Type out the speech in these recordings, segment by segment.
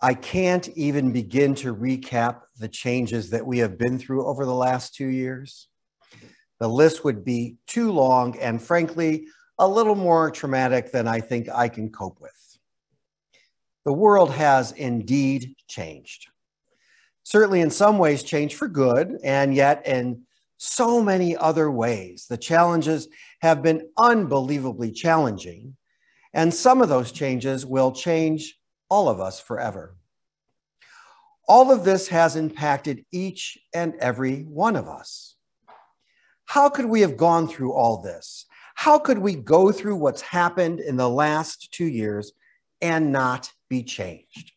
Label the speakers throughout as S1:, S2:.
S1: I can't even begin to recap the changes that we have been through over the last two years. The list would be too long and, frankly, a little more traumatic than I think I can cope with. The world has indeed changed. Certainly, in some ways, changed for good, and yet, in so many other ways, the challenges have been unbelievably challenging. And some of those changes will change all of us forever. All of this has impacted each and every one of us. How could we have gone through all this? How could we go through what's happened in the last two years and not be changed?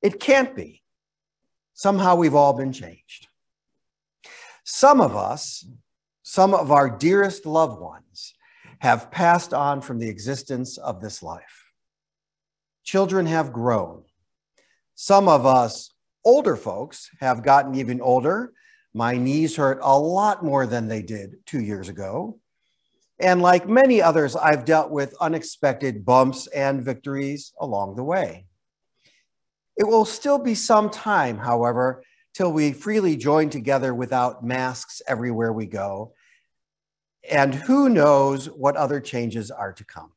S1: It can't be. Somehow we've all been changed. Some of us, some of our dearest loved ones, have passed on from the existence of this life. Children have grown. Some of us older folks have gotten even older. My knees hurt a lot more than they did two years ago. And like many others, I've dealt with unexpected bumps and victories along the way. It will still be some time, however, till we freely join together without masks everywhere we go. And who knows what other changes are to come.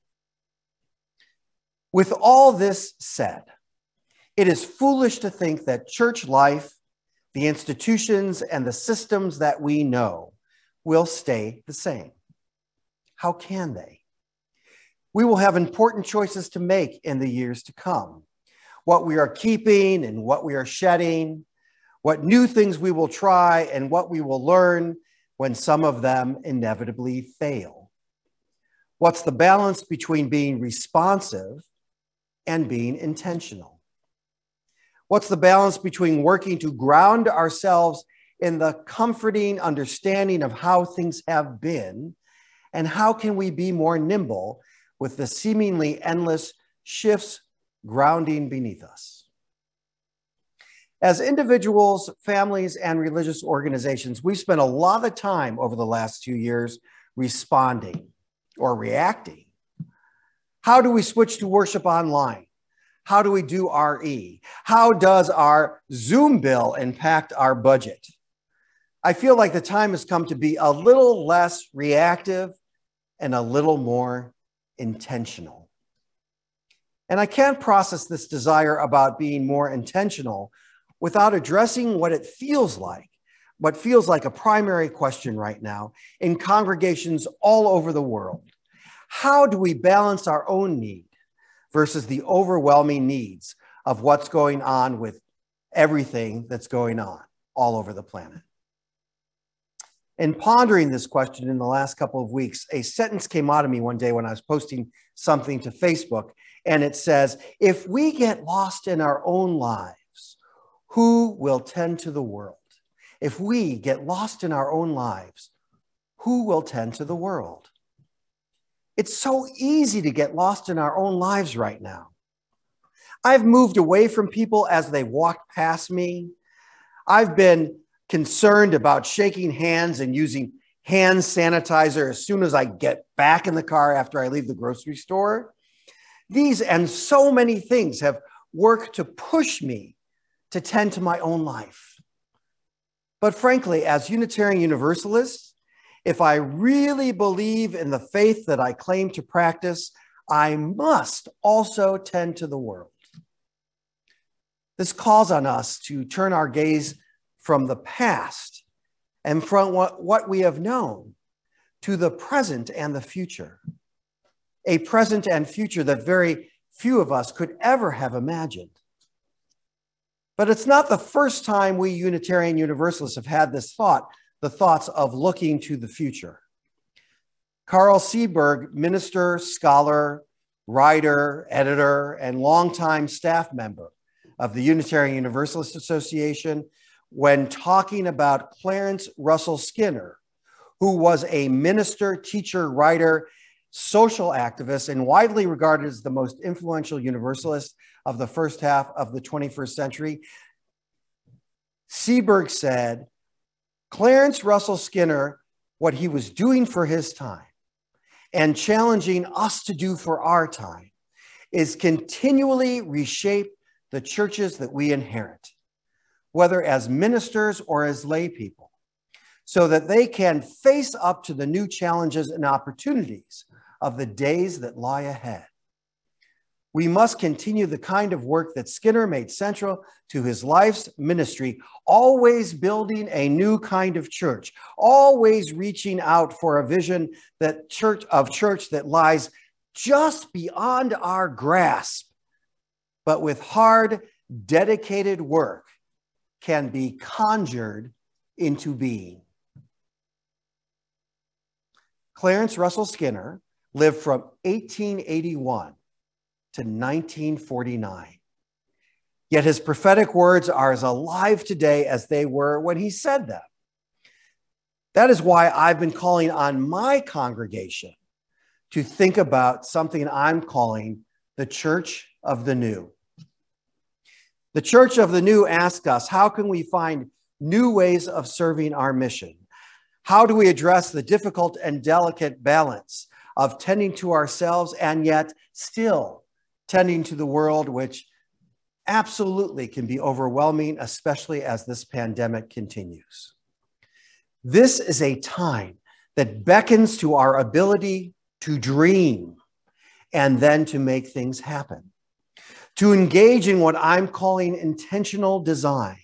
S1: With all this said, it is foolish to think that church life, the institutions, and the systems that we know will stay the same. How can they? We will have important choices to make in the years to come. What we are keeping and what we are shedding, what new things we will try, and what we will learn when some of them inevitably fail. What's the balance between being responsive and being intentional? What's the balance between working to ground ourselves in the comforting understanding of how things have been and how can we be more nimble with the seemingly endless shifts grounding beneath us? As individuals, families, and religious organizations, we've spent a lot of time over the last few years responding or reacting how do we switch to worship online? How do we do RE? How does our Zoom bill impact our budget? I feel like the time has come to be a little less reactive and a little more intentional. And I can't process this desire about being more intentional without addressing what it feels like, what feels like a primary question right now in congregations all over the world. How do we balance our own need versus the overwhelming needs of what's going on with everything that's going on all over the planet? In pondering this question in the last couple of weeks, a sentence came out of me one day when I was posting something to Facebook, and it says, If we get lost in our own lives, who will tend to the world? If we get lost in our own lives, who will tend to the world? It's so easy to get lost in our own lives right now. I've moved away from people as they walked past me. I've been concerned about shaking hands and using hand sanitizer as soon as I get back in the car after I leave the grocery store. These and so many things have worked to push me to tend to my own life. But frankly, as Unitarian Universalists, if I really believe in the faith that I claim to practice, I must also tend to the world. This calls on us to turn our gaze from the past and from what, what we have known to the present and the future. A present and future that very few of us could ever have imagined. But it's not the first time we Unitarian Universalists have had this thought the thoughts of looking to the future. Carl Seaburg, minister, scholar, writer, editor, and longtime staff member of the Unitarian Universalist Association, when talking about Clarence Russell Skinner, who was a minister, teacher, writer, social activist, and widely regarded as the most influential Universalist of the first half of the 21st century. Seaburg said, Clarence Russell Skinner, what he was doing for his time and challenging us to do for our time is continually reshape the churches that we inherit, whether as ministers or as lay people, so that they can face up to the new challenges and opportunities of the days that lie ahead. We must continue the kind of work that Skinner made central to his life's ministry, always building a new kind of church, always reaching out for a vision that church of church that lies just beyond our grasp, but with hard, dedicated work can be conjured into being. Clarence Russell Skinner lived from 1881 to 1949. Yet his prophetic words are as alive today as they were when he said them. That is why I've been calling on my congregation to think about something I'm calling the Church of the New. The Church of the New asks us how can we find new ways of serving our mission? How do we address the difficult and delicate balance of tending to ourselves and yet still tending to the world, which absolutely can be overwhelming, especially as this pandemic continues. This is a time that beckons to our ability to dream and then to make things happen, to engage in what I'm calling intentional design.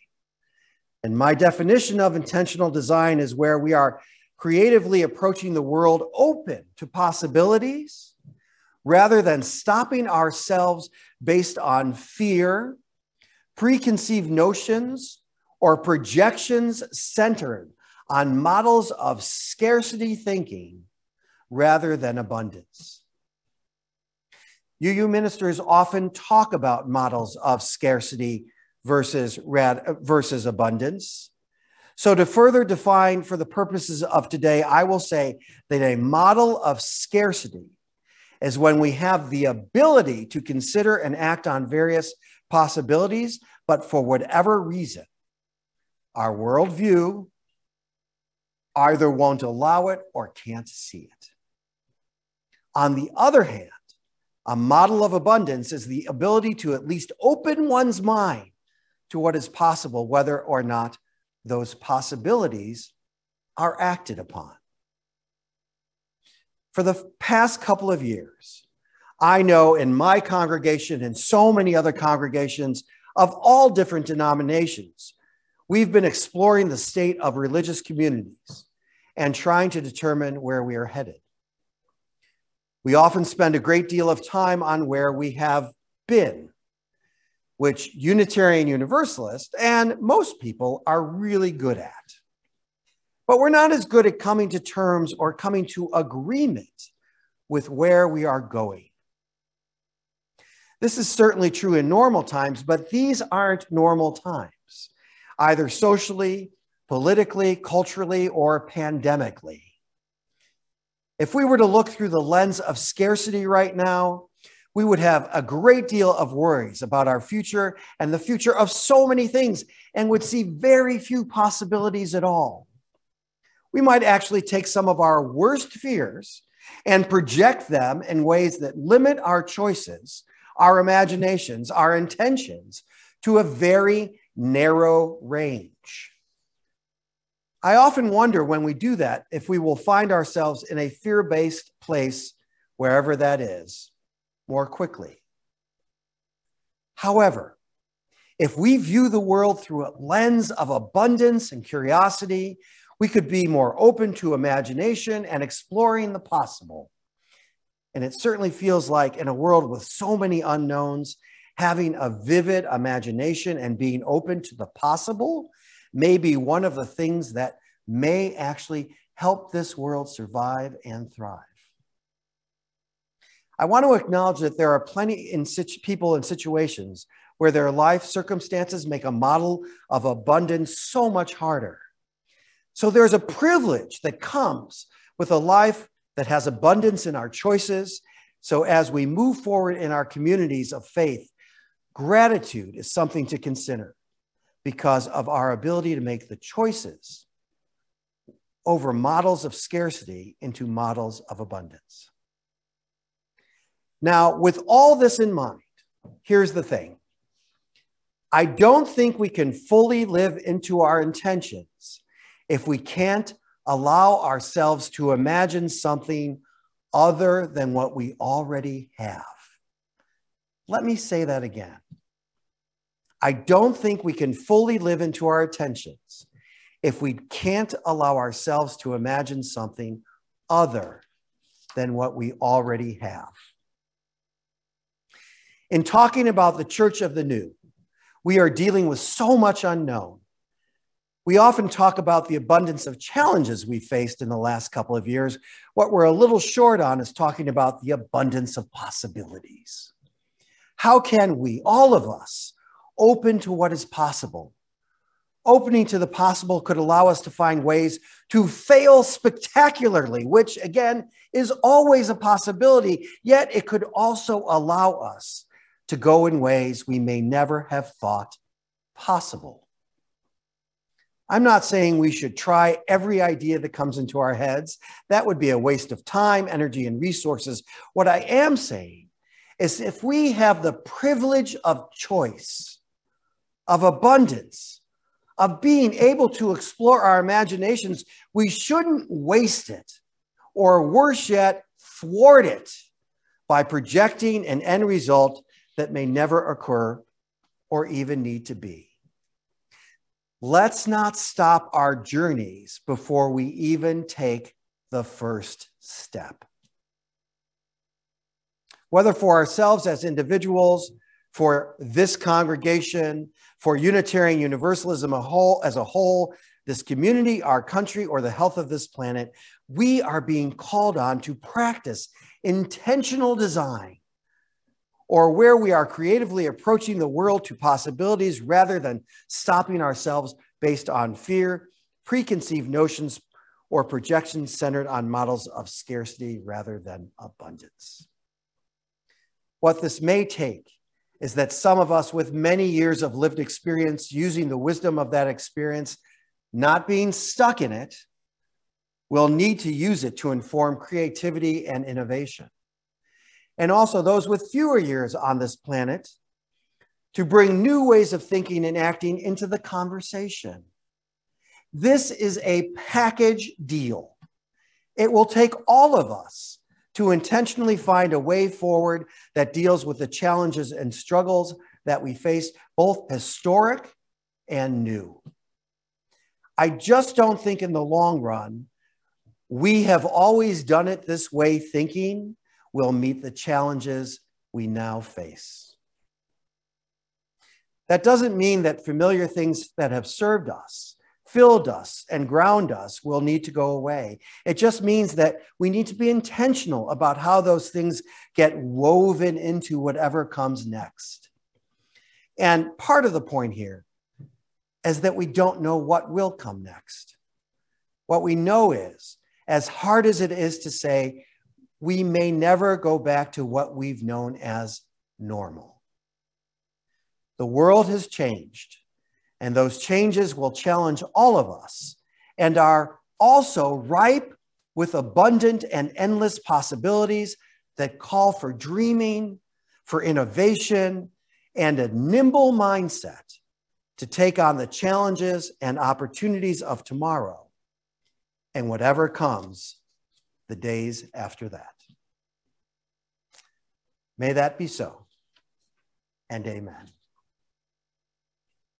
S1: And my definition of intentional design is where we are creatively approaching the world open to possibilities rather than stopping ourselves based on fear, preconceived notions, or projections centered on models of scarcity thinking rather than abundance. UU ministers often talk about models of scarcity versus, rad, versus abundance. So, to further define for the purposes of today, I will say that a model of scarcity is when we have the ability to consider and act on various possibilities, but for whatever reason, our worldview either won't allow it or can't see it. On the other hand, a model of abundance is the ability to at least open one's mind to what is possible, whether or not those possibilities are acted upon. For the past couple of years, I know in my congregation and so many other congregations of all different denominations, we've been exploring the state of religious communities and trying to determine where we are headed. We often spend a great deal of time on where we have been which Unitarian Universalists and most people are really good at. But we're not as good at coming to terms or coming to agreement with where we are going. This is certainly true in normal times, but these aren't normal times, either socially, politically, culturally, or pandemically. If we were to look through the lens of scarcity right now, we would have a great deal of worries about our future and the future of so many things and would see very few possibilities at all. We might actually take some of our worst fears and project them in ways that limit our choices, our imaginations, our intentions to a very narrow range. I often wonder when we do that if we will find ourselves in a fear based place, wherever that is more quickly. However, if we view the world through a lens of abundance and curiosity, we could be more open to imagination and exploring the possible. And it certainly feels like in a world with so many unknowns, having a vivid imagination and being open to the possible may be one of the things that may actually help this world survive and thrive. I want to acknowledge that there are plenty in situ- people in situations where their life circumstances make a model of abundance so much harder. So there's a privilege that comes with a life that has abundance in our choices. So as we move forward in our communities of faith, gratitude is something to consider because of our ability to make the choices over models of scarcity into models of abundance. Now, with all this in mind, here's the thing I don't think we can fully live into our intentions if we can't allow ourselves to imagine something other than what we already have. Let me say that again. I don't think we can fully live into our intentions if we can't allow ourselves to imagine something other than what we already have. In talking about the church of the new, we are dealing with so much unknown. We often talk about the abundance of challenges we faced in the last couple of years. What we're a little short on is talking about the abundance of possibilities. How can we, all of us, open to what is possible? Opening to the possible could allow us to find ways to fail spectacularly, which again is always a possibility, yet it could also allow us to go in ways we may never have thought possible. I'm not saying we should try every idea that comes into our heads. That would be a waste of time, energy, and resources. What I am saying is if we have the privilege of choice, of abundance, of being able to explore our imaginations, we shouldn't waste it, or worse yet, thwart it by projecting an end result that may never occur or even need to be. Let's not stop our journeys before we even take the first step. Whether for ourselves as individuals, for this congregation, for Unitarian Universalism as a whole, this community, our country, or the health of this planet, we are being called on to practice intentional design or where we are creatively approaching the world to possibilities rather than stopping ourselves based on fear, preconceived notions, or projections centered on models of scarcity rather than abundance. What this may take is that some of us with many years of lived experience using the wisdom of that experience, not being stuck in it, will need to use it to inform creativity and innovation and also those with fewer years on this planet to bring new ways of thinking and acting into the conversation. This is a package deal. It will take all of us to intentionally find a way forward that deals with the challenges and struggles that we face, both historic and new. I just don't think in the long run, we have always done it this way thinking will meet the challenges we now face. That doesn't mean that familiar things that have served us, filled us, and ground us will need to go away. It just means that we need to be intentional about how those things get woven into whatever comes next. And part of the point here is that we don't know what will come next. What we know is, as hard as it is to say, we may never go back to what we've known as normal. The world has changed, and those changes will challenge all of us and are also ripe with abundant and endless possibilities that call for dreaming, for innovation, and a nimble mindset to take on the challenges and opportunities of tomorrow and whatever comes the days after that. May that be so, and amen.